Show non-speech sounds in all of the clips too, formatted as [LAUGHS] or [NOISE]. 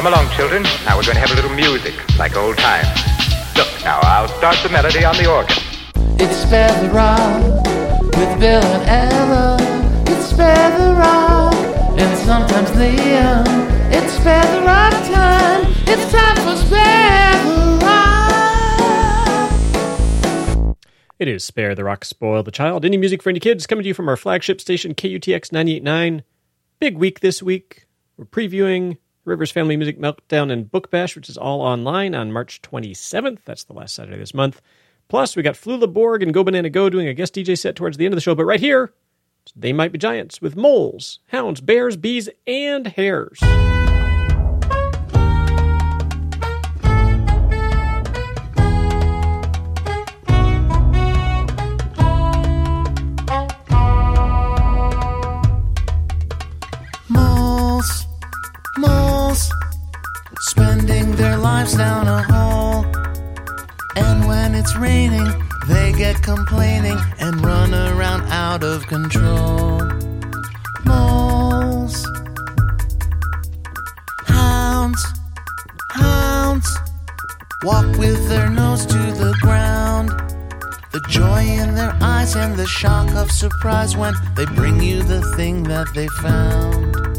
Come along, children. Now we're going to have a little music, like old times. Look, now I'll start the melody on the organ. It's Spare the Rock with Bill and Ella. It's Spare the Rock and sometimes Liam. It's Spare the Rock time. It's time for Spare the Rock. It is Spare the Rock, Spoil the Child. Any music for any kids coming to you from our flagship station, KUTX 989. Big week this week. We're previewing Rivers Family Music Meltdown and Book Bash, which is all online on March 27th. That's the last Saturday this month. Plus, we got Flula Borg and Go Banana Go doing a guest DJ set towards the end of the show. But right here, they might be giants with moles, hounds, bears, bees, and hares. Spending their lives down a hole. And when it's raining, they get complaining and run around out of control. Moles, hounds, hounds, walk with their nose to the ground. The joy in their eyes and the shock of surprise when they bring you the thing that they found.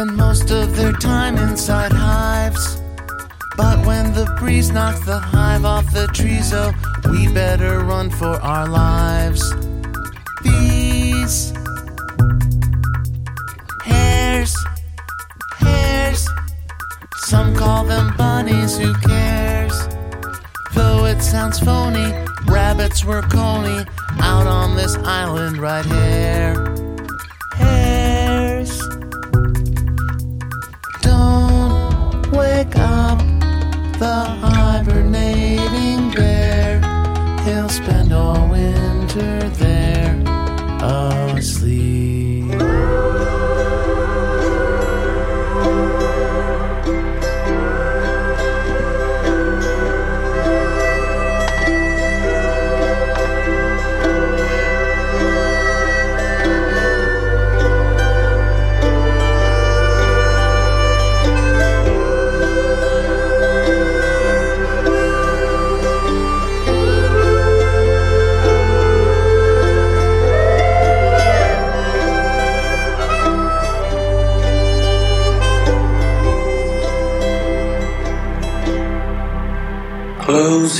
Spend most of their time inside hives. But when the breeze knocks the hive off the trees, oh, we better run for our lives. Bees, hares, hares. Some call them bunnies, who cares? Though it sounds phony, rabbits were coney out on this island right here.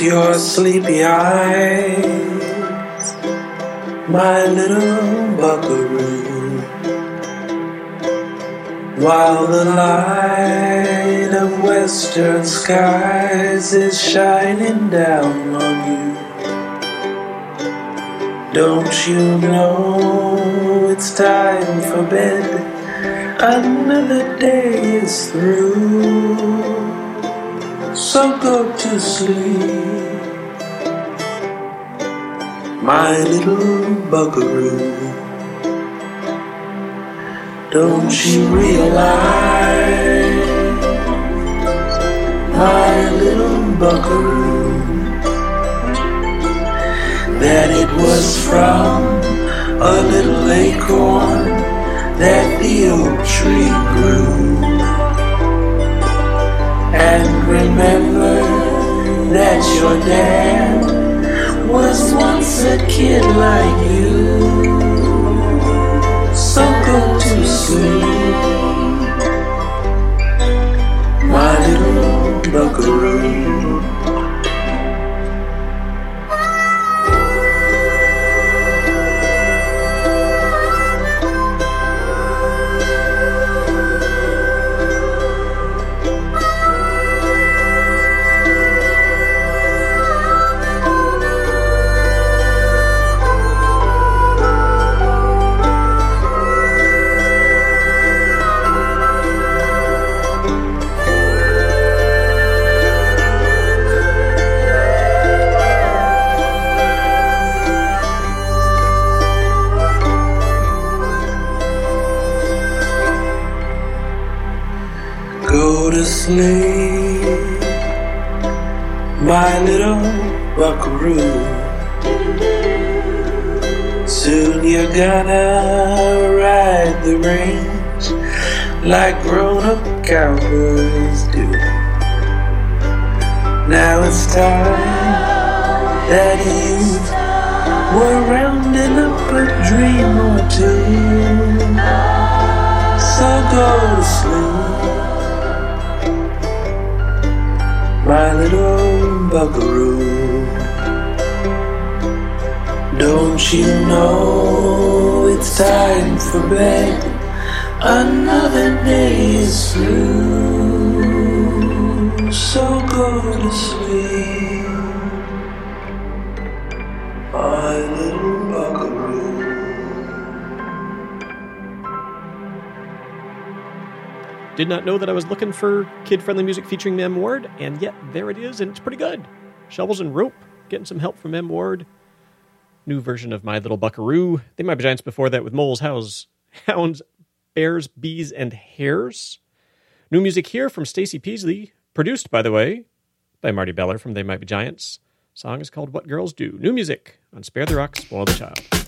Your sleepy eyes, my little buckaroo. While the light of western skies is shining down on you. Don't you know it's time for bed? Another day is through. So go to sleep, my little buckaroo. Don't you realize, my little buckaroo, that it was from a little acorn that the oak tree grew? And remember that your dad was once a kid like you. So go to sleep, my little buckaroo. Sleep, my little buckaroo. Soon you're gonna ride the range like grown-up cowboys do. Now it's time that you were rounding up a dream or two. So go to sleep, my little buckaroo. Don't you know it's time for bed? Another day is through, so go to sleep, Did not know that I was looking for kid friendly music featuring M. Ward, and yet there it is, and it's pretty good. Shovels and Rope, getting some help from M. Ward. New version of My Little Buckaroo. They might be giants before that with moles, hows, hounds, bears, bees, and hares. New music here from Stacey Peasley, produced, by the way, by Marty Beller from They Might Be Giants. Song is called What Girls Do. New music on Spare the Rock, Spoil the Child.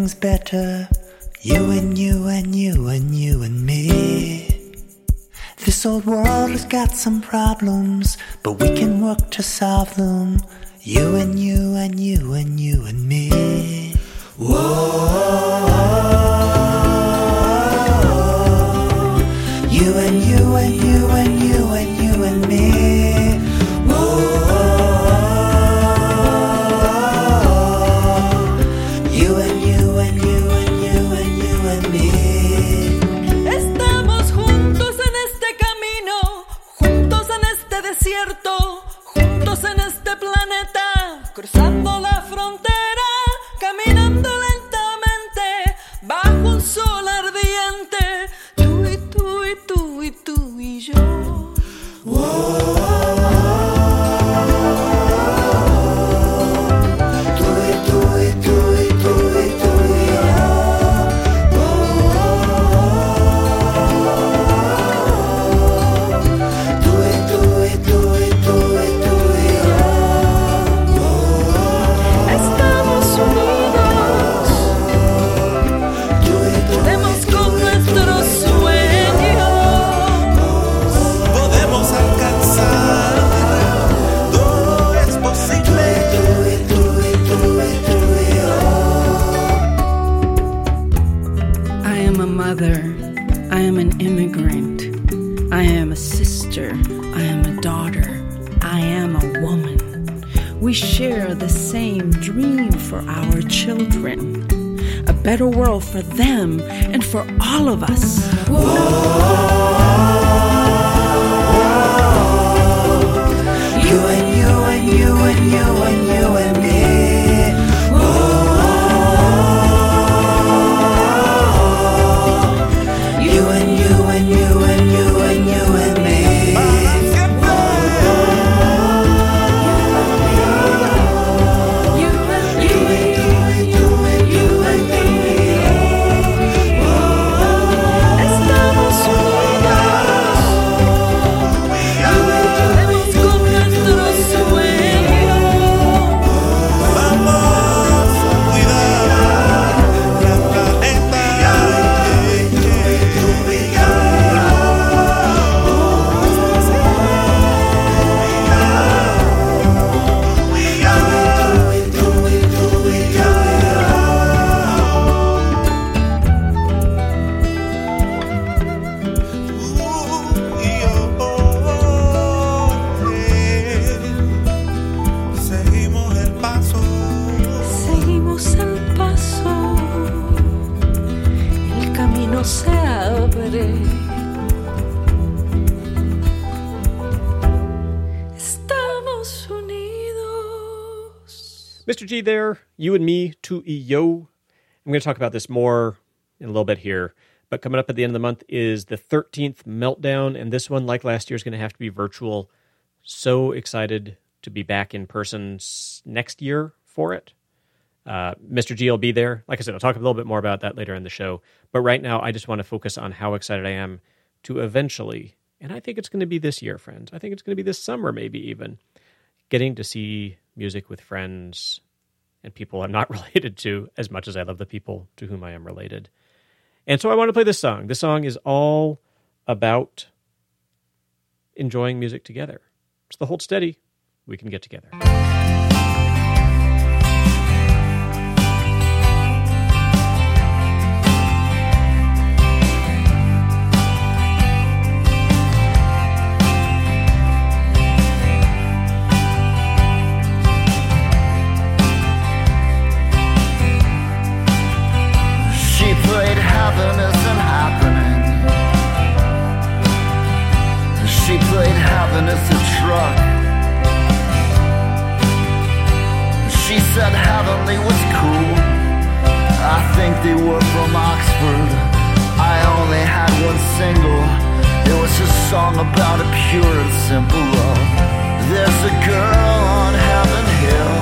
Things better. You and you and you and you and me. This old world has got some problems, but we can work to solve them. You and you and you and you and me. Whoa. You and you and you and you and you and me. Better world for them and for all of us. You There, you and me, to yo. I'm going to talk about this more in a little bit here. But coming up at the end of the month is the 13th Meltdown. And this one, like last year, is going to have to be virtual. So excited to be back in person next year for it. Uh, Mr. G will be there. Like I said, I'll talk a little bit more about that later in the show. But right now, I just want to focus on how excited I am to eventually, and I think it's going to be this year, friends. I think it's going to be this summer, maybe even, getting to see music with friends and people I'm not [LAUGHS] related to as much as I love the people to whom I am related. And so I want to play this song. This song is all about enjoying music together. It's the Hold Steady. We can get together. Song about a pure and simple love. There's a girl on Heaven Hill.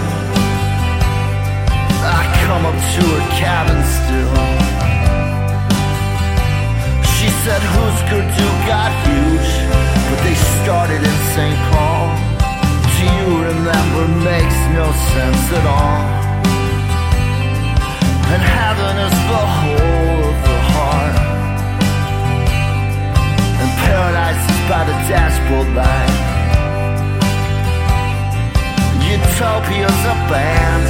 I come up to her cabin still. She said Hüsker Dü got huge, but they started in St. Paul. Do you remember? Makes no sense at all. And heaven is the whole of the Is by the dashboard light. Utopia's a band.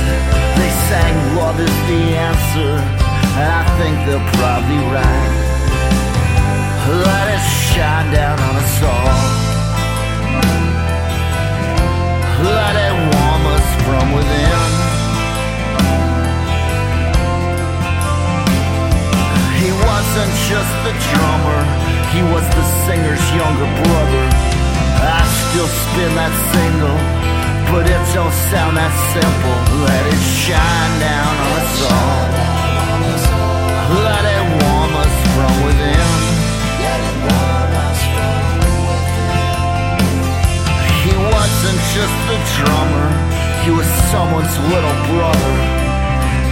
They sang love is the answer. And I think they're probably right. Let it shine down on us all. Let it warm us from within. Wasn't just the drummer, he was the singer's younger brother. I still spin that single, but it don't sound that simple. Let it shine down on us all. Let it warm us from within. He wasn't just the drummer, he was someone's little brother.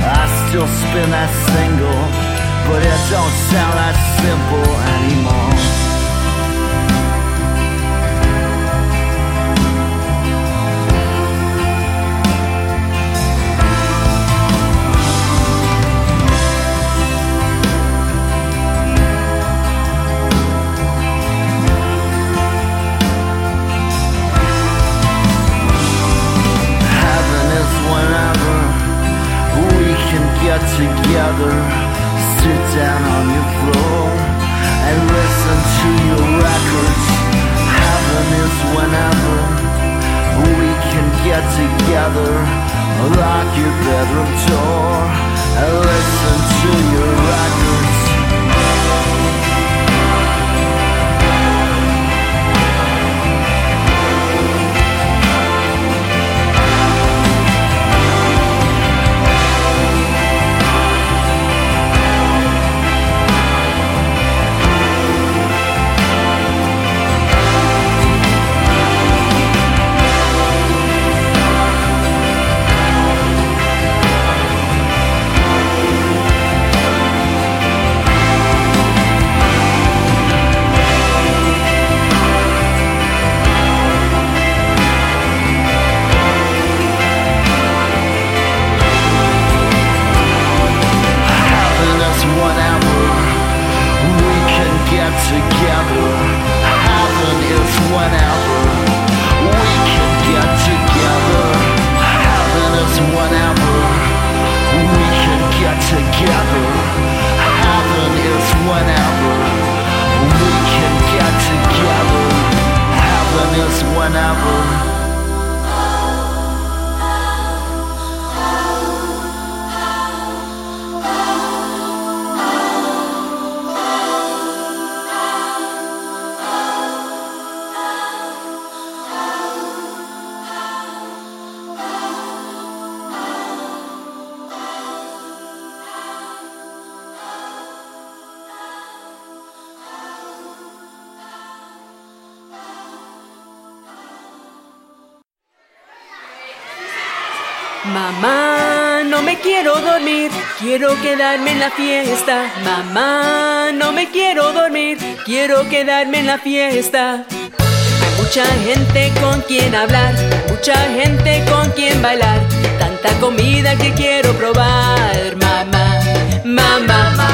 I still spin that single, but it don't sound that simple anymore. together Lock your bedroom door And listen to your records. en la fiesta, mamá, no me quiero dormir, quiero quedarme en la fiesta. Hay mucha gente con quien hablar, mucha gente con quien bailar, tanta comida que quiero probar, mamá, mamá. mamá.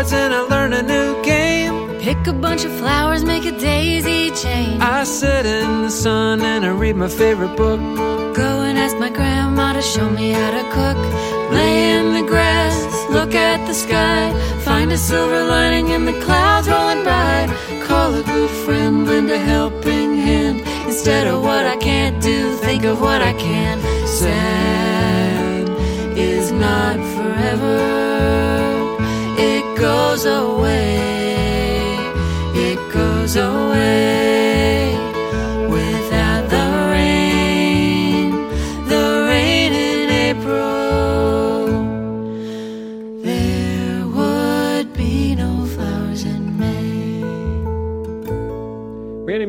Cards and I learn a new game. Pick a bunch of flowers, make a daisy chain. I sit in the sun and I read my favorite book. Go and ask my grandma to show me how to cook. Lay in the grass, look at the sky. Find a silver lining in the clouds rolling by. Call a good friend, lend a helping hand. Instead of what I can't do, think of what I can. Sad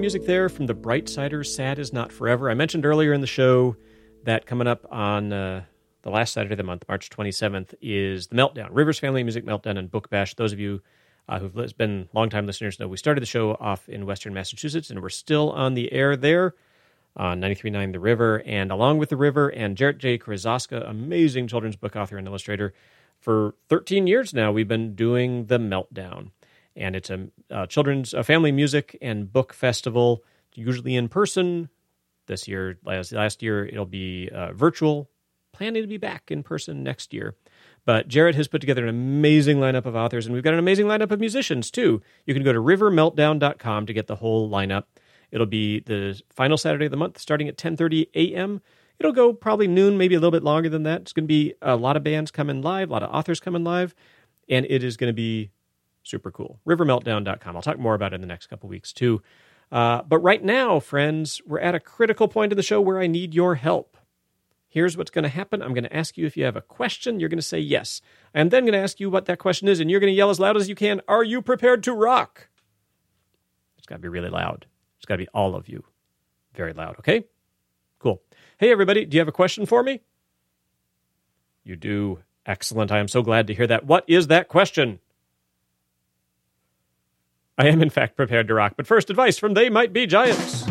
music there from the Bright Brightsiders, Sad is Not Forever. I mentioned earlier in the show that coming up on uh, the last Saturday of the month, March 27th, is the Meltdown, Rivers Family Music Meltdown and Book Bash. Those of you uh, who've been longtime listeners know we started the show off in Western Massachusetts, and we're still on the air there on 93.9 The River. And along with The River and Jarrett J. Krosoczka, amazing children's book author and illustrator, for 13 years now, we've been doing the Meltdown. And it's a, uh children's a family music and book festival, usually in person. This year, last, last year, it'll be uh, virtual. Planning to be back in person next year. But Jarrett has put together an amazing lineup of authors, and we've got an amazing lineup of musicians too. You can go to rivermeltdown.com to get the whole lineup. It'll be the final Saturday of the month, starting at 10:30 a.m. It'll go probably noon, maybe a little bit longer than that. It's going to be a lot of bands coming live, a lot of authors coming live, and it is going to be super cool. Rivermeltdown.com. I'll talk more about it in the next couple weeks too. Uh, but right now, friends, we're at a critical point of the show where I need your help. Here's what's going to happen. I'm going to ask you if you have a question. You're going to say yes. I'm then going to ask you what that question is, and you're going to yell as loud as you can. Are you prepared to rock? It's got to be really loud. It's got to be all of you. Very loud, okay? Cool. Hey, everybody, do you have a question for me? You do. Excellent. I am so glad to hear that. What is that question? I am, in fact, prepared to rock. But first, advice from They Might Be Giants.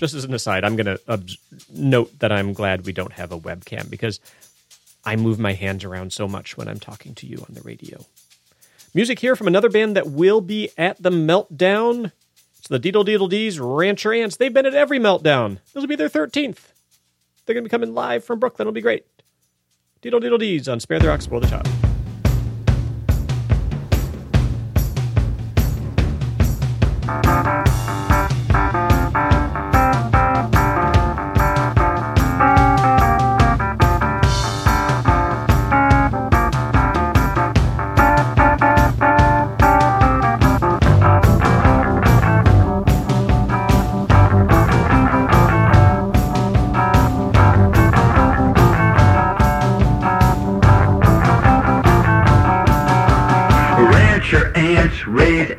just as an aside, I'm going to ob- note that I'm glad we don't have a webcam because I move my hands around so much when I'm talking to you on the radio. Music here from another band that will be at the meltdown. It's the Deedle Deedle Dees Rancher Ants. They've been at every meltdown. This will be their 13th. They're going to be coming live from Brooklyn. It'll be great. Deedle Deedle Dees on Spare the Rock, Spoil the Top. raise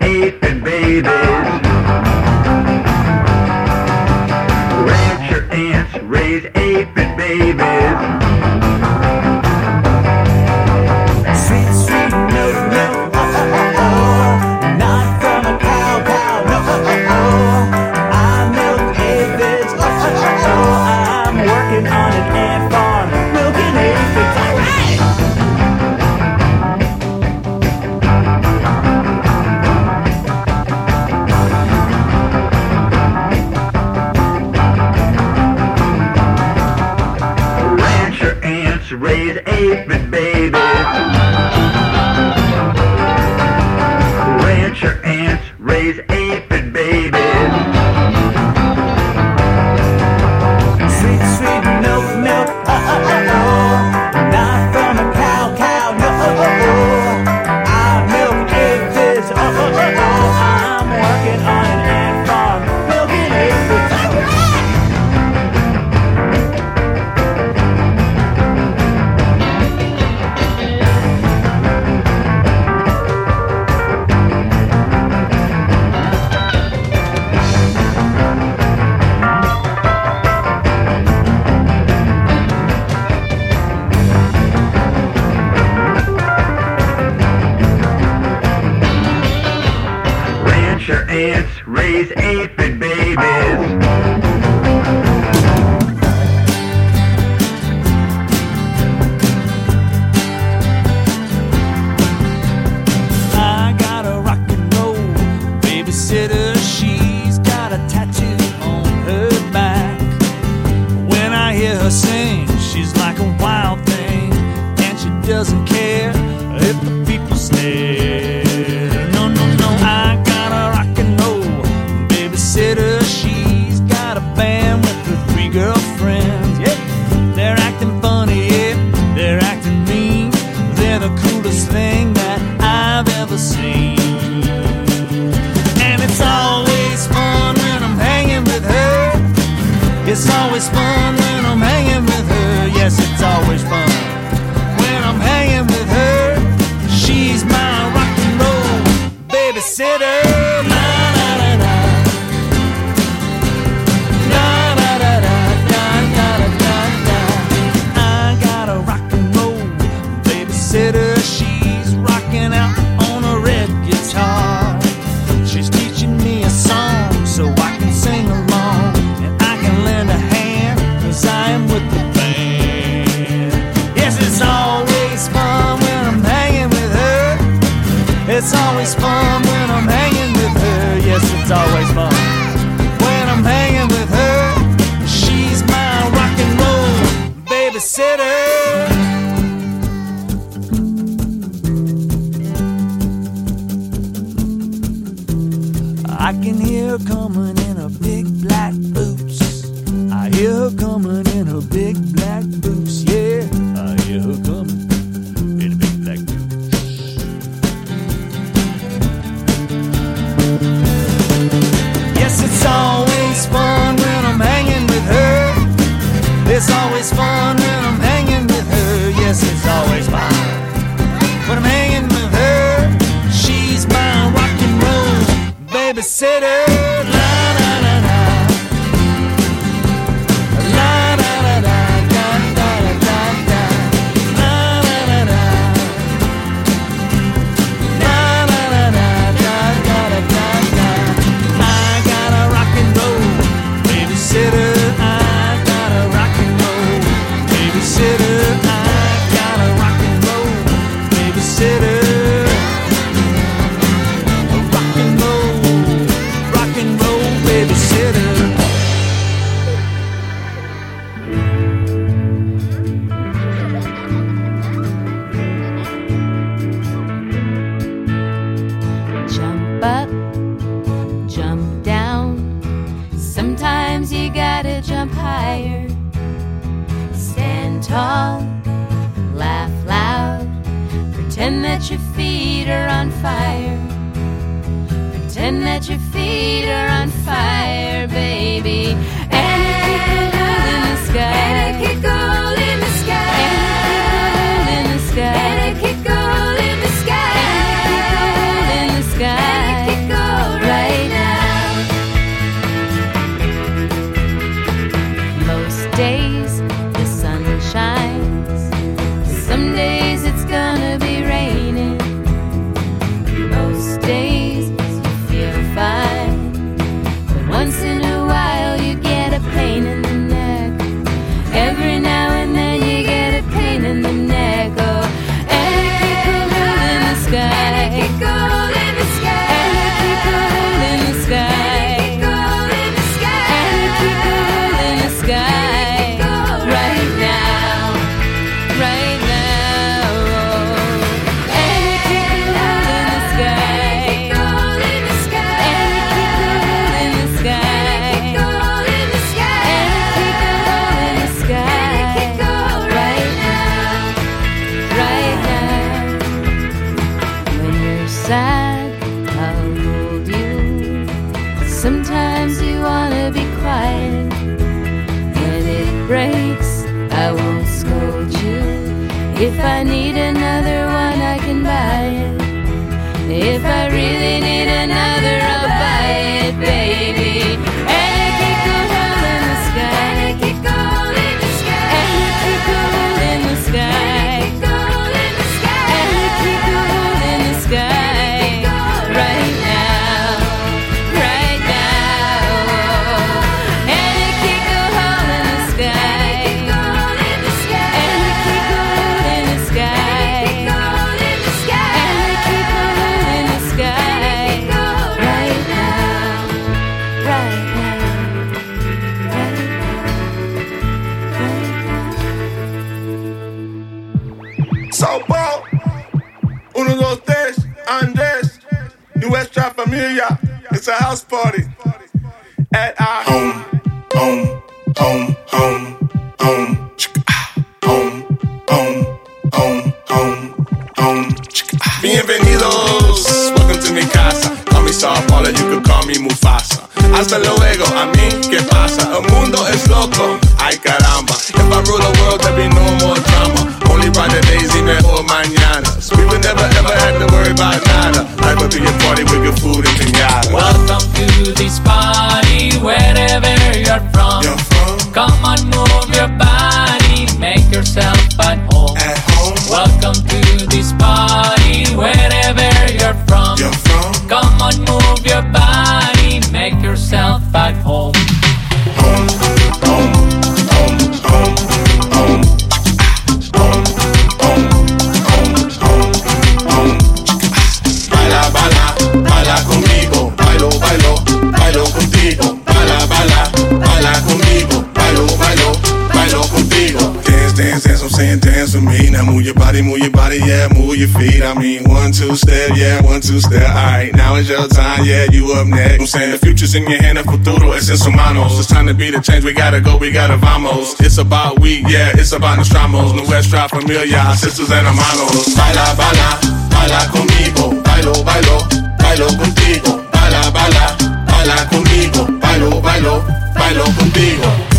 your feet. I mean, one, two step, yeah, one, two step. Alright, now it's your time, yeah, you up next. I'm saying the future's in your hand, a futuro es en sus manos. It's time to be the change, we gotta go, we gotta vamos. It's about we, yeah, it's about Nostramos. Nuestra familia, sisters and hermanos. Baila, baila, baila conmigo. Bailo, bailo, bailo contigo. Baila, baila, baila conmigo. Bailo, bailo, bailo contigo.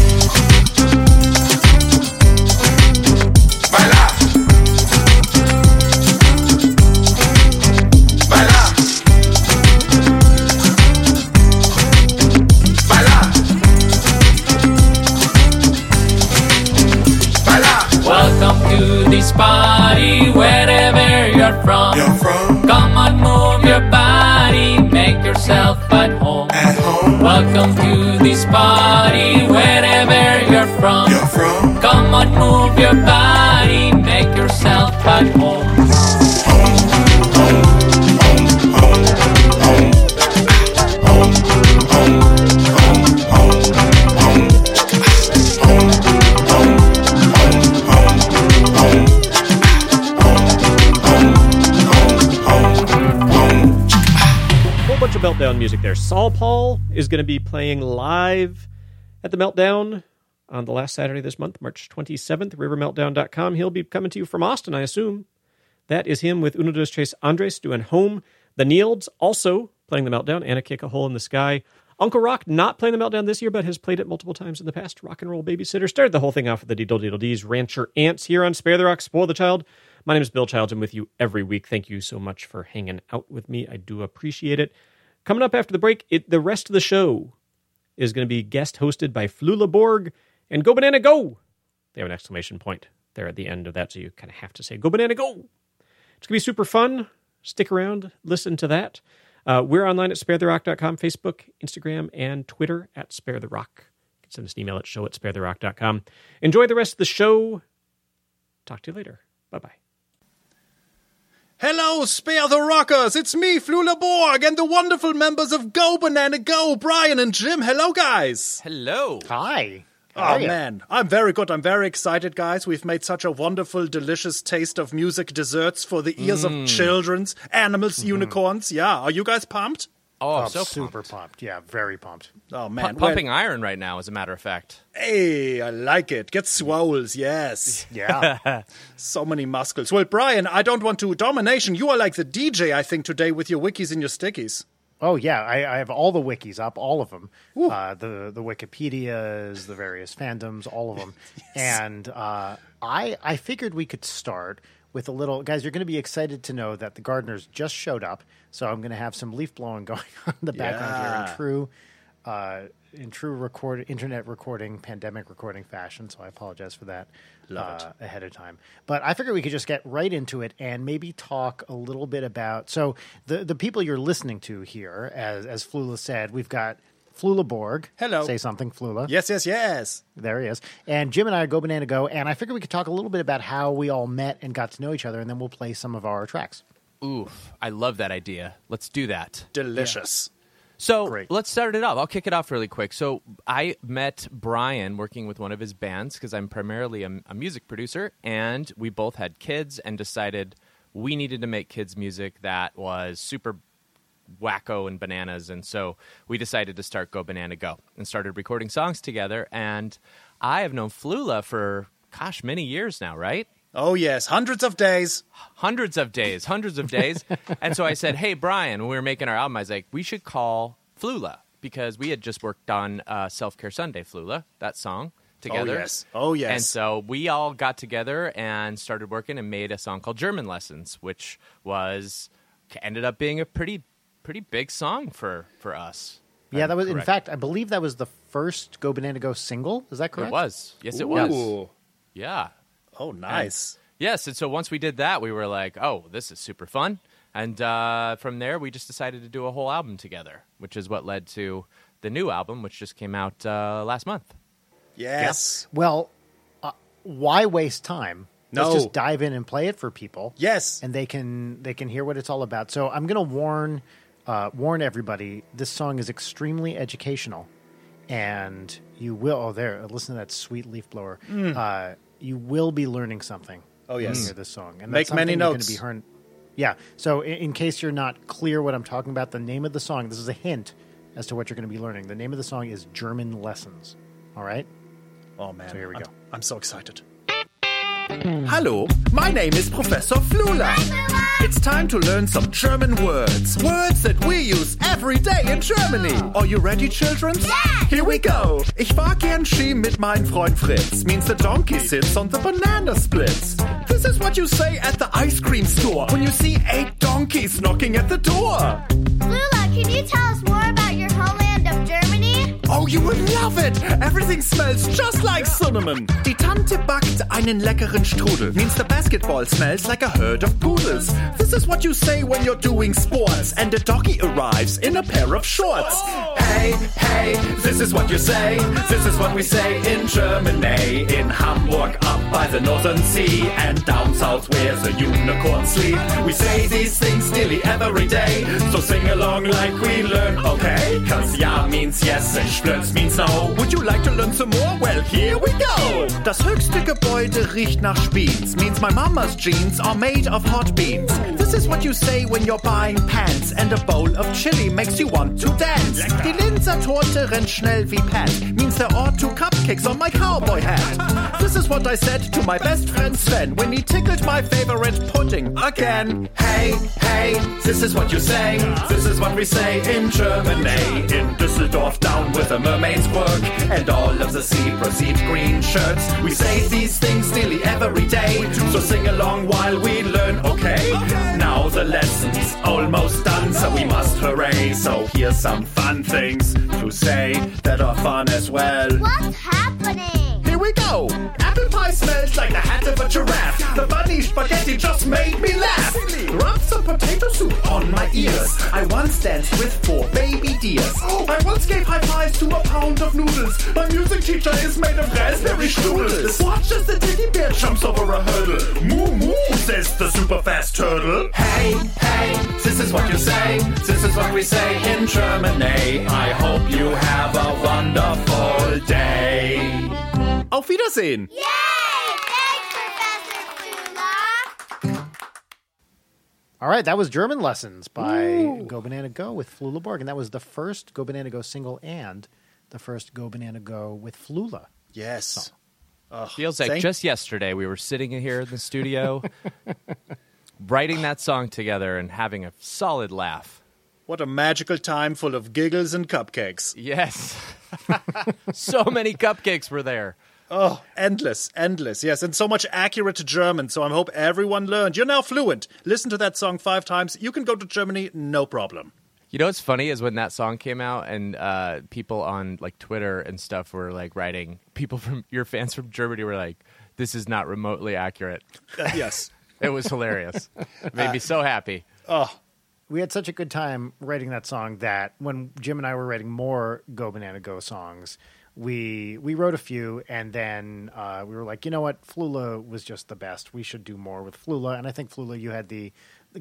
your body, make yourself at home. meltdown music there. SaulPaul is going to be playing live at the meltdown on the last Saturday this month, March 27th, rivermeltdown.com. He'll be coming to you from Austin, I assume. That is him with Uno dos Tres Andres doing home. The Nields also playing the Meltdown and a kick a hole in the sky. Uncle Rock not playing the Meltdown this year, but has played it multiple times in the past. Rock and Roll Babysitter started the whole thing off with the Deedle Deedle Dees Rancher Ants here on Spare the Rock, Spoil the Child. My name is Bill Childs. I'm with you every week. Thank you so much for hanging out with me. I do appreciate it. Coming up after the break, it, the rest of the show is going to be guest hosted by Flula Borg and Go Banana Go. They have an exclamation point there at the end of that, so you kind of have to say Go Banana Go. It's going to be super fun. Stick around, listen to that. Uh, we're online at sparetherock.com, Facebook, Instagram, and Twitter at Spare the Rock. You can send us an email at show at sparetherock.com. Enjoy the rest of the show. Talk to you later. Bye bye. Hello, Spare the Rockers! It's me, Flula Borg, and the wonderful members of Go Banana Go, Brian and Jim. Hello, guys! Hello. Hi. Oh man, I'm very good. I'm very excited, guys. We've made such a wonderful, delicious taste of music desserts for the ears Mm. of children's, animals, unicorns. Yeah, are you guys pumped? Oh, I'm I'm so super pumped. Yeah, very pumped. Oh Pu- man, pumping well, iron right now, as a matter of fact. hey, I like it. Get swoles, yes. [LAUGHS] Yeah. [LAUGHS] So many muscles. Well, Brian, I don't want to domination. You are like the DJ, I think, today with your wikis and your stickies. Oh yeah, I, I have all the wikis up, all of them. Uh, the the Wikipedias, the various fandoms, all of them. [LAUGHS] And uh, I I figured we could start with a little guys. You're going to be excited to know that the gardeners just showed up, so I'm going to have some leaf blowing [LAUGHS] going on in the background here Yeah. in true. Uh, in true record internet recording pandemic recording fashion, so I apologize for that uh, ahead of time. But I figured we could just get right into it and maybe talk a little bit about so the the people you're listening to here, as as Flula said, we've got Flula Borg. Hello. say something, Flula. Yes, yes, yes. There he is. And Jim and I are Go Banana Go, and I figured we could talk a little bit about how we all met and got to know each other, and then we'll play some of our tracks. Oof, I love that idea. Let's do that. Delicious. So Great. let's start it off. I'll kick it off really quick. So I met Brian working with one of his bands because I'm primarily a, a music producer, and we both had kids and decided we needed to make kids music that was super wacko and bananas. And so we decided to start Go Banana Go and started recording songs together. And I have known Flula for, gosh, many years now, right? Oh yes, hundreds of days. hundreds of days, hundreds of days. [LAUGHS] and so I said, "Hey, Brian, when we were making our album, I was like, we should call Flula because we had just worked on uh, Self Care Sunday, Flula, that song together. Oh yes. Oh, yes. And so we all got together and started working and made a song called German Lessons, which was ended up being a pretty pretty big song for for us. Yeah, that was in fact, I believe that was the first Go Banana Go single. Is that correct? It was. Yes, it was. Yeah. Oh, nice. Yes, and so once we did that, we were like, "Oh, this is super fun." And uh, from there, we just decided to do a whole album together, which is what led to the new album, which just came out uh, last month. Yes. Well, uh, why waste time? No. Let's just dive in and play it for people. Yes. and they can they can hear what it's all about. So I'm going to warn uh, warn everybody. This song is extremely educational, and you will. Oh, there! Listen to that sweet leaf blower. Uh, you will be learning something. Oh, when you yes. hear this song. And Make that's many something you're notes. Gonna be heard- yeah. So in, in case you're not clear what I'm talking about, the name of the song. This is a hint as to what you're going to be learning. The name of the song is German Lessons. All right. Oh man. So here we I'm- go. I'm so excited. Mm. Hello, my name is Professor Flula. It's time to learn some German words. Words that we use every day in Germany. Are you ready, children? Yeah! Here we go. Ich fahr gern Ski mit mein Freund Fritz. Means the donkey sits on the banana splits. This is what you say at the ice cream store when you see eight donkeys knocking at the door. Flula, can you tell us more about your homeland of Germany? Oh, you will love it! Everything smells just like cinnamon. Die Tante backt einen leckeren Strudel. Means the basketball smells like a herd of poodles. This is what you say when you're doing sports and a doggy arrives in a pair of shorts. Hey, hey, this is what you say. This is what we say in Germany. In Hamburg, up by the Northern Sea, and down south where the unicorns sleep. We say these things nearly every day. So sing along like we learn, okay? Cause ja means yes and This means no. Would you like to learn some more? Well, here we go. Das höchste Gebäude riecht nach Spieß. Means my mama's jeans are made of hot beans. This is what you say when you're buying pants. And a bowl of chili makes you want to dance. Die Linzer Torte rennt schnell wie Pat. Means there are two cupcakes on my cowboy hat. This is what I said to my best friend Sven when he tickled my favorite pudding again. Hey, hey, this is what you say. This is what we say in Germany. In Düsseldorf, down with a mermaid's work. And all of the sea proceed green shirts. We say these things nearly every day. So sing along while we learn, okay? Now the lesson's almost done, so we must hooray. So here's some fun things to say that are fun as well. What's happening? Here we go. Apple pie smells like the hat of a giraffe. The bunny spaghetti just made me laugh. Rub some potato soup on my ears. I once danced with four baby deers. I once gave high fives to a pound of noodles. My music teacher is made of raspberry strudels. Watch as the teddy bear jumps over a hurdle. Moo moo, says the super fast turtle. Hey, hey, this is what you say. This is what we say in Germany. I hope you have a wonderful day. Auf Wiedersehen. Yay! All right, that was German Lessons by Go Banana Go with Flula Borg. And that was the first Go Banana Go single and the first Go Banana Go with Flula. Yes. Feels like thank- just yesterday we were sitting here in the studio, [LAUGHS] writing that song together and having a solid laugh. What a magical time full of giggles and cupcakes. Yes. [LAUGHS] so many cupcakes were there. Oh, endless, endless. Yes, and so much accurate German. So I hope everyone learned. You're now fluent. Listen to that song five times. You can go to Germany, no problem. You know what's funny is when that song came out and uh, people on like Twitter and stuff were like writing, people from your fans from Germany were like, "This is not remotely accurate." Uh, yes. [LAUGHS] It was hilarious. It made me so happy. Oh, We had such a good time writing that song that when Jim and I were writing more Go Banana Go songs, we we wrote a few and then uh, we were like, you know what, Flula was just the best. We should do more with Flula, and I think Flula, you had the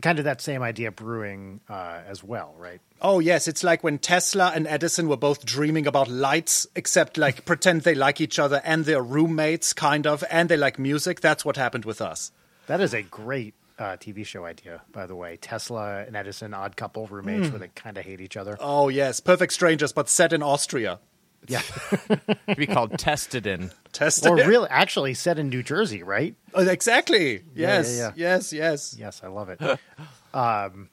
kind of that same idea brewing uh, as well, right? Oh, yes. It's like when Tesla and Edison were both dreaming about lights, except like [LAUGHS] pretend they like each other and they're roommates, kind of, and they like music. That's what happened with us. That is a great uh, TV show idea, by the way. Tesla and Edison, odd couple roommates Mm. where they kind of hate each other. Oh, yes. Perfect Strangers, but set in Austria. Yeah. [LAUGHS] It'd be called Tested in. Tested. or really, actually set in New Jersey, right? Oh, exactly. Yeah, Yes. yeah, yeah. Yes. Yes. Yes, I love it. [LAUGHS] um,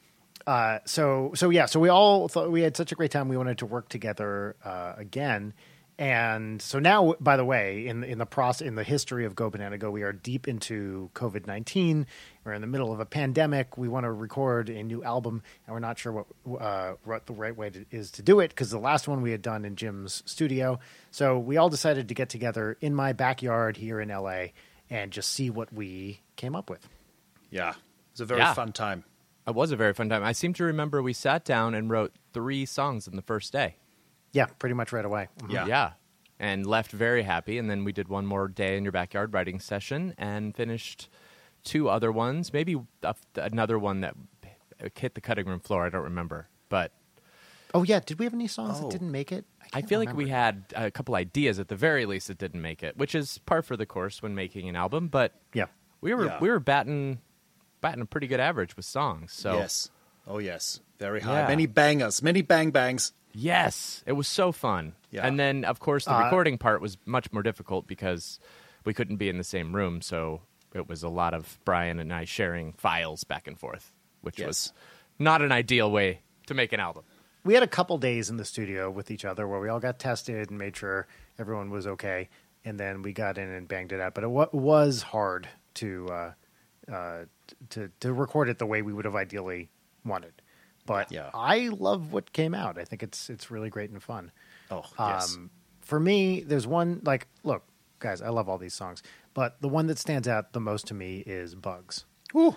uh, so so yeah, so we all thought we had such a great time. We wanted to work together uh, again, and so now, by the way, in in the process in the history of Go Banana Go, we are deep into COVID nineteen. We're in the middle of a pandemic. We want to record a new album, and we're not sure what uh, what the right way to, is to do it because the last one we had done in Jim's studio. So we all decided to get together in my backyard here in LA and just see what we came up with. Yeah. It was a very Yeah. fun time. It was a very fun time. I seem to remember we sat down and wrote three songs in the first day. Yeah, pretty much right away. Mhm. Yeah. Yeah. And left very happy. And then we did one more day in your backyard writing session and finished two other ones. Maybe another one that hit the cutting room floor. I don't remember. But Oh yeah, did we have any songs Oh. that didn't make it? I can't feel like we had a couple ideas at the very least that didn't make it, which is par for the course when making an album. But Yeah. we were Yeah. we were batting batting a pretty good average with songs. So Yes. Oh, yes. Very high. Yeah. Many bangers. Many bang bangs. Yes, it was so fun. Yeah. And then, of course, the Uh, recording part was much more difficult because we couldn't be in the same room. So it was a lot of Brian and I sharing files back and forth, which Yes. was not an ideal way to make an album. we had a couple days in the studio with each other where we all got tested and made sure everyone was okay, and then we got in and banged it out. But it wa- was hard to uh, uh, to to record it the way we would have ideally wanted. But Yeah. I love what came out. I think it's it's really great and fun. Oh, yes. Um, for me, there's one like look, guys, I love all these songs, but the one that stands out the most to me is Bugs. Ooh.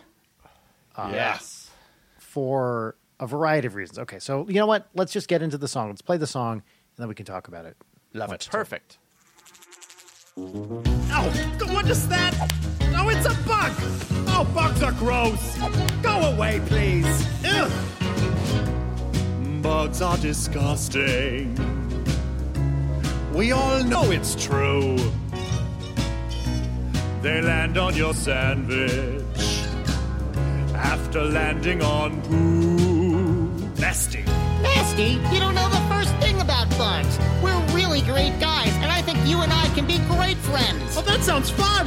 Uh, yes. for a variety of reasons. Okay, so you know what? Let's just get into the song. Let's play the song, and then we can talk about it. Love it. Perfect. Oh, what is that? Oh, it's a bug! Oh, bugs are gross! Go away, please! Ugh. Bugs are disgusting. We all know it's true. They land on your sandwich after landing on poo. Nasty. Nasty, you don't know the first thing about bugs. We're really great guys, and I think you and I can be great friends. Oh, that sounds fun.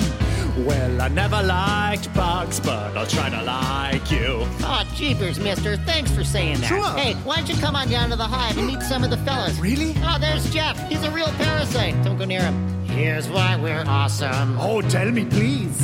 Well, I never liked bugs, but I'll try to like you. Aw, jeepers, mister. Thanks for saying that. Sure. Hey, why don't you come on down to the hive and meet some of the fellas? Really? Oh, there's Jeff. He's a real parasite. Don't go near him. Here's why we're awesome. Oh, tell me, please.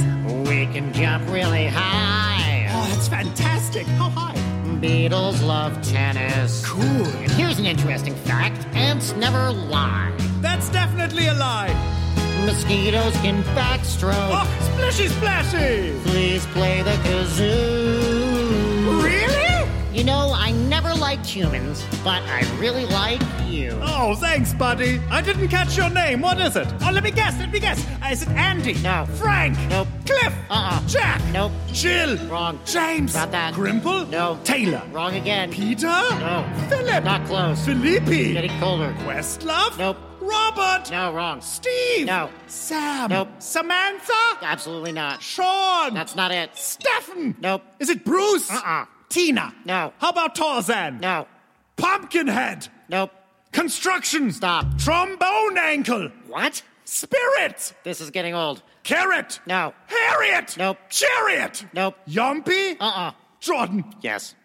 We can jump really high. Oh, that's fantastic. How high? Beetles love tennis. Cool. And here's an interesting fact ants never lie. That's definitely a lie. Mosquitoes can backstroke. Oh, splashy, splashy. Please play the kazoo. Really? You know, I never liked humans, but I really like you. Oh, thanks, buddy. I didn't catch your name. What is it? Oh, let me guess. Let me guess. Uh, Is it Andy? No. Frank? Nope. Cliff? Uh-uh. Jack? Nope. Jill? Wrong. James? Not that. Grimple? No. Taylor? Wrong again. Peter? No. Philip? Not close. Felipe? Getting colder. Questlove? Nope. Robert? No, wrong. Steve? No. Sam? Nope. Samantha? Absolutely not. Sean? That's not it. Stefan? Nope. Is it Bruce? Uh-uh. Tina? No. How about Tarzan? No. Pumpkinhead? Nope. Construction? Stop. Trombone ankle? What? Spirit? This is getting old. Carrot? No. Harriet? Nope. Chariot? Nope. Yumpy? Uh-uh. Jordan? Yes.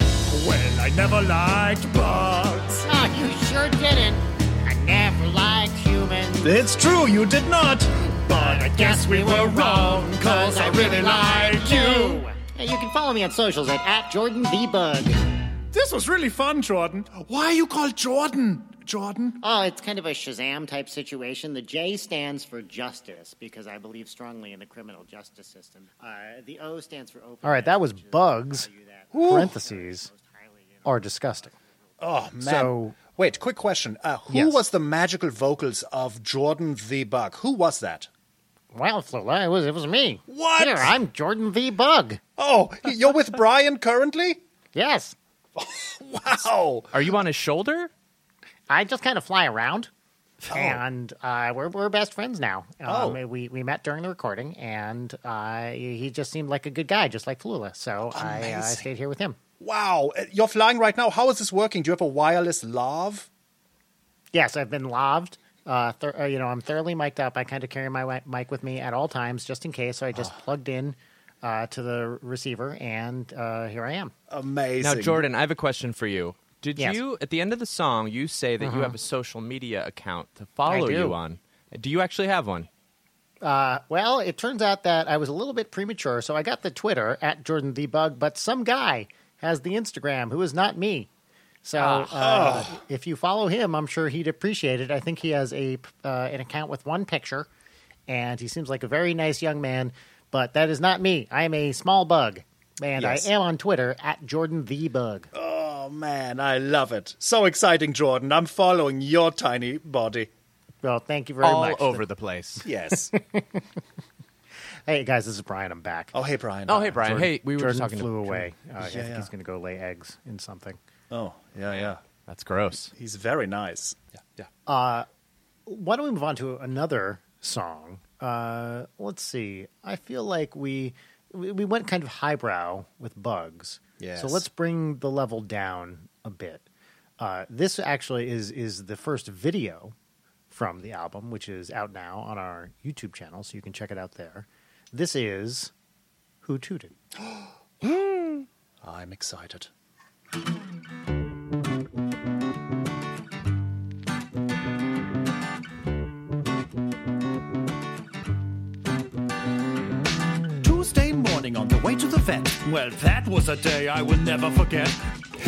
Well, I never liked bugs. You sure didn't. I never liked humans. It's true, you did not. But I guess we were wrong, cause I really like you. Hey, you can follow me on socials at, at Jordan the Bug. This was really fun, Jordan. Why are you called Jordan? Jordan? Oh, it's kind of a Shazam type situation. The J stands for justice because I believe strongly in the criminal justice system. Uh, the O stands for open. All right, that was bugs. Parentheses are disgusting. Oh man! So- Wait, quick question: uh, Who Yes. was the magical vocals of Jordan the Bug? Who was that? Well, Flula, it was it was me. What? Here, I'm Jordan the Bug. Oh, you're with Brian currently? Yes, [LAUGHS] Wow! Are you on his shoulder? I just kind of fly around. Oh. And uh, we're we're best friends now. Um, Oh. we we met during the recording, and uh, he just seemed like a good guy, just like Flula. So I, uh, I stayed here with him. Wow! Uh, You're flying right now. How is this working? Do you have a wireless lav? Yes, I've been laved. Uh, thir- uh, you know, I'm thoroughly mic'd up. I kind of carry my wi- mic with me at all times, just in case. So I just plugged in uh, to the receiver, and uh, here I am. Amazing. Now, Jordan, I have a question for you. Did Yes. you, at the end of the song, you say that you Mhm. have a social media account to follow do. you on? Do you actually have one? Uh, well, it turns out that I was a little bit premature, so I got the Twitter at Jordan the Bug, but some guy has the Instagram who is not me. So uh, if you follow him, I'm sure he'd appreciate it. I think he has a uh, an account with one picture, and he seems like a very nice young man. But that is not me. I am a small bug, and Yes. I am on Twitter at Jordan the Bug. Oh man, I love it. So exciting, Jordan. I'm following your tiny body. Well, thank you very All much. All over the place. Yes. [LAUGHS] Hey guys, this is Brian. I'm back. oh, hey, Brian. Oh, hey, Brian. Jordan, hey, we were Jordan just talking flew to away. Uh, I think yeah. he's going to go lay eggs in something. Oh, yeah, yeah. That's gross. He's very nice. Yeah, yeah. Uh, why don't we move on to another song? Uh, let's see. I feel like we we we went kind of highbrow with bugs. Yes. So let's bring the level down a bit. Uh, this actually is is the first video from the album, which is out now on our YouTube channel, so you can check it out there. This is Who Tooted. [GASPS] I'm excited. Tuesday morning on the way to the vet. Well, that was a day I will never forget.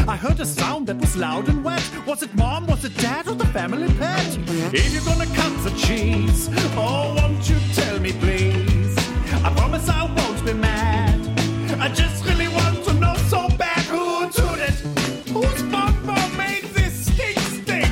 I heard a sound that was loud and wet. Was it mom? Was it dad? Or the family pet? If you're gonna cut the cheese, oh, won't you tell me, please? I promise I won't be mad. I just really want to know so bad who tooted. Whose bum made this stink stink?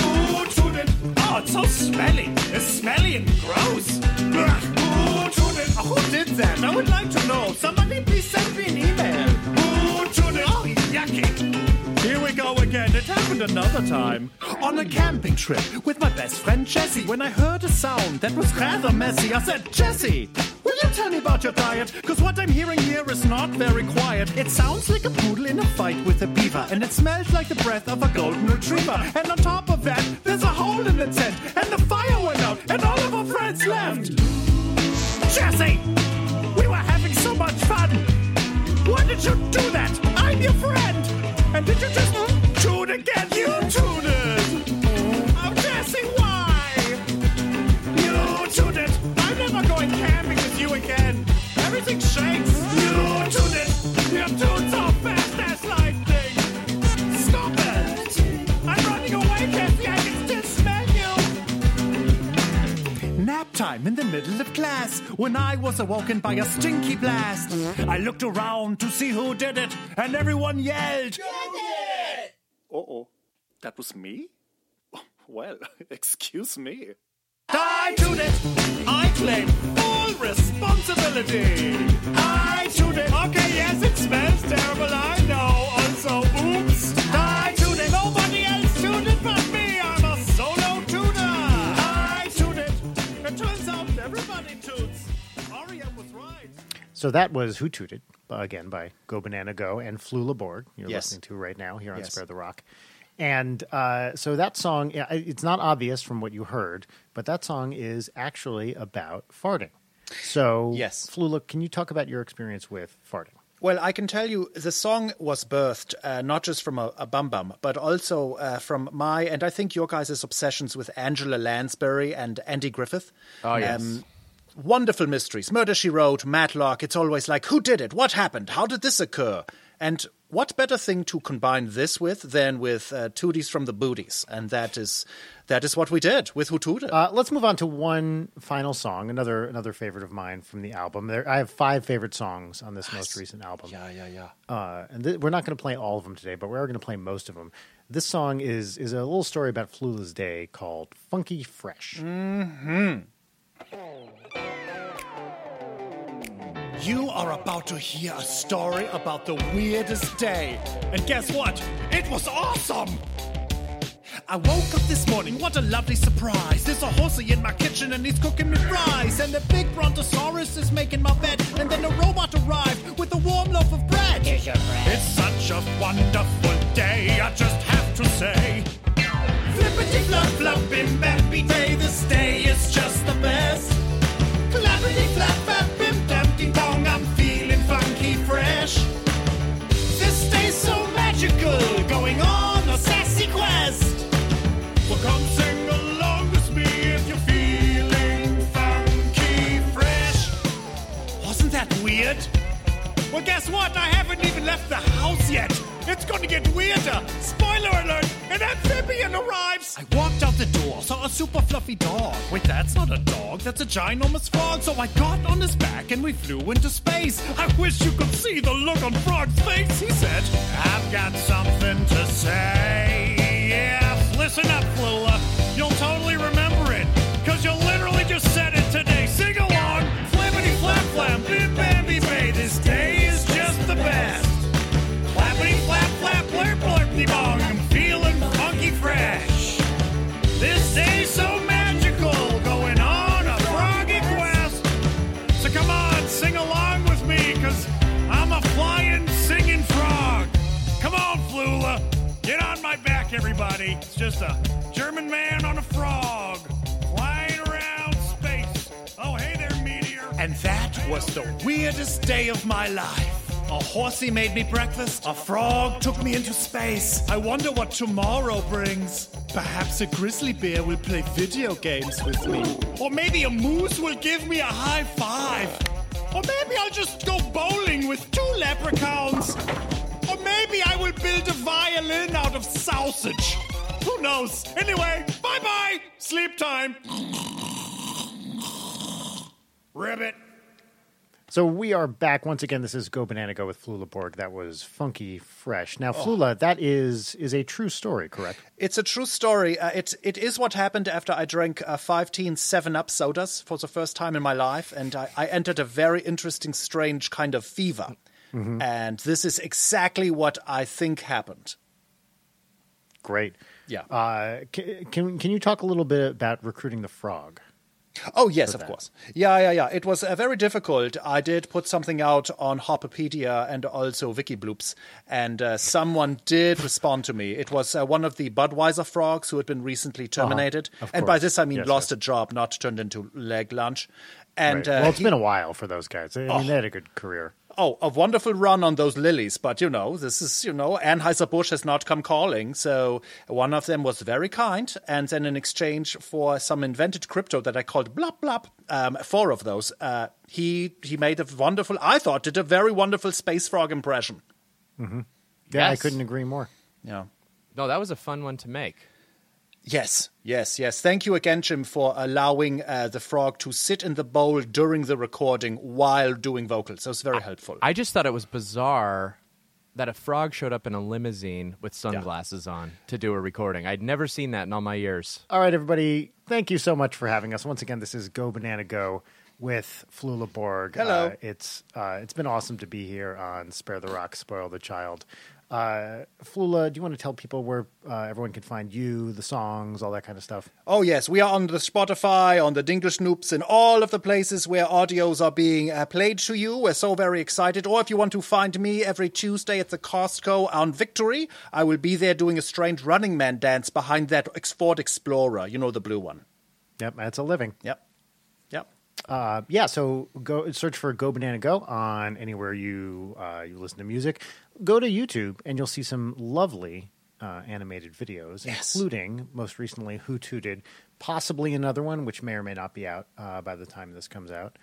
Who tooted? Oh, it's so smelly. It's smelly and gross. Who tooted? Oh, who did that? I would like to know. Somebody please send me an email. Who tooted? Oh, yucky. Here we go again. It happened another time. On a camping trip with my best friend Jesse. When I heard a sound that was rather messy, I said, Jesse, you tell me about your diet? Cause what I'm hearing here is not very quiet. It sounds like a poodle in a fight with a beaver. And it smells like the breath of a golden retriever. And on top of that, there's a hole in the tent. And the fire went out. And all of our friends left. Jesse! We were having so much fun! Why did you do that? I'm your friend! And did you just toot again? You tooted! Shakes! You tooted! Your toots are fast as lightning! I'm running! I can smell you! Nap time in the middle of class when I was awoken by a stinky blast. I looked around to see who did it, and everyone yelled, Uh oh. That was me? [LAUGHS] Well, [LAUGHS] excuse me. I toot it! I claim full responsibility! I toot it! Okay, yes, it smells terrible, I know. Also, oops! I toot it! Nobody else tooted but me! I'm a solo tuner! I toot it! It turns out everybody toots! Ariel was right. So that was Who Tooted, again by Go Banana Go and Flula Borg, you're Yes. listening to right now here on Yes. Spare the Rock. And uh, so that song, it's not obvious from what you heard, but that song is actually about farting. So, Yes. Flula, can you talk about your experience with farting? Well, I can tell you the song was birthed uh, not just from a, a bum bum, but also uh, from my and I think your guys' obsessions with Angela Lansbury and Andy Griffith. Oh, yes. wonderful mysteries. Murder She Wrote, Matlock. It's always like, who did it? What happened? How did this occur? And what better thing to combine this with than with uh, Tooties from the Booties? And that is that is what we did with Who Uh, let's move on to one final song, another another favorite of mine from the album. There, I have five favorite songs on this most recent album. Yeah, yeah, yeah. Uh, and th- we're not going to play all of them today, but we are going to play most of them. This song is is a little story about Flula's day called "Funky Fresh." Mm-hmm. You are about to hear a story about the weirdest day. And guess what? It was awesome! I woke up this morning, what a lovely surprise. There's a horsey in my kitchen and he's cooking me fries. And a big brontosaurus is making my bed. And then a robot arrived with a warm loaf of bread. Here's your bread. It's such a wonderful day, I just have to say. Flippity flop flop bim bappy day, this day is just the best. Well, guess what? I haven't even left the house yet. It's gonna get weirder. Spoiler alert, an amphibian arrives. I walked out the door, saw a super fluffy dog. Wait, that's not a dog, that's a ginormous frog. So I got on his back and we flew into space. I wish you could see the look on Frog's face. He said, I've got something to say. Yeah, listen up, Flula. You'll totally remember It's just a German man on a frog. Flying around space. Oh, hey there, meteor. And that was the weirdest day of my life. A horsey made me breakfast. A frog took me into space. I wonder what tomorrow brings. Perhaps a grizzly bear will play video games with me. Or maybe a moose will give me a high five. Or maybe I'll just go bowling with two leprechauns. Or maybe I will build a violin out of sausage. Who knows? Anyway, bye bye. Sleep time. Ribbit. So we are back once again. This is Go Banana Go with Flula Borg. That was Funky Fresh. Now, Flula, that is is a true story, correct? It's a true story. Uh, it it is what happened after I drank uh, 15 Seven Up sodas for the first time in my life, and I, I entered a very interesting, strange kind of fever. And this is exactly what I think happened. Great. Yeah. Uh, can, can can you talk a little bit about recruiting the frog? Oh yes, of that? course. Yeah, yeah, yeah. It was uh, very difficult. I did put something out on Hopopedia and also Wikibloops, and uh, someone did respond to me. It was uh, one of the Budweiser frogs who had been recently terminated, Uh-huh. And by this I mean Yes, lost a job, not turned into leg lunch. And Right. uh, well, it's he- been a while for those guys. I mean, Oh. they had a good career. Oh, a wonderful run on those lilies, but you know, this is, you know, Anheuser-Busch has not come calling. So one of them was very kind. And then in exchange for some invented crypto that I called blop blop, um, four of those, uh, he, he made a wonderful, I thought, did a very wonderful space frog impression. Mm-hmm. Yeah, I couldn't agree more. Yeah. No, that was a fun one to make. Yes, yes, yes. Thank you again, Jim, for allowing uh, the frog to sit in the bowl during the recording while doing vocals. That was very helpful. I just thought it was bizarre that a frog showed up in a limousine with sunglasses on to do a recording. I'd never seen that in all my years. All right, everybody. Thank you so much for having us. Once again, this is Go Banana Go with Flula Borg. Hello. Uh, it's uh, it's been awesome to be here on Spare the Rock, Spoil the Child. Uh, Flula, do you want to tell people where uh, everyone can find you, the songs, all that kind of stuff? Oh yes, we are on the Spotify, on the Dingle Snoops, and all of the places where audios are being uh, played to you. We're so very excited. Or if you want to find me every Tuesday at the Costco on Victory, I will be there doing a strange Running Man dance behind that Ford Explorer. You know the blue one. Yep, that's a living. Yep. Yep. Uh, yeah, so go search for Go Banana Go on anywhere you uh, you listen to music. Go to YouTube and you'll see some lovely uh, animated videos, Yes. including most recently Who Tooted, possibly another one which may or may not be out uh, by the time this comes out.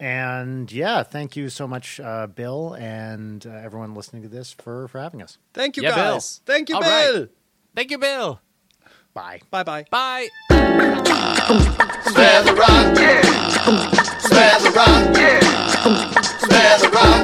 And yeah, thank you so much, uh, Bill, and uh, everyone listening to this for for having us. Thank you, Yeah, Bill. guys. Thank you, All Bill. right. Thank you, Bill. Bye. Bye bye. Bye. Spare the rock, yeah. Spare the rock, yeah. Spare the rock,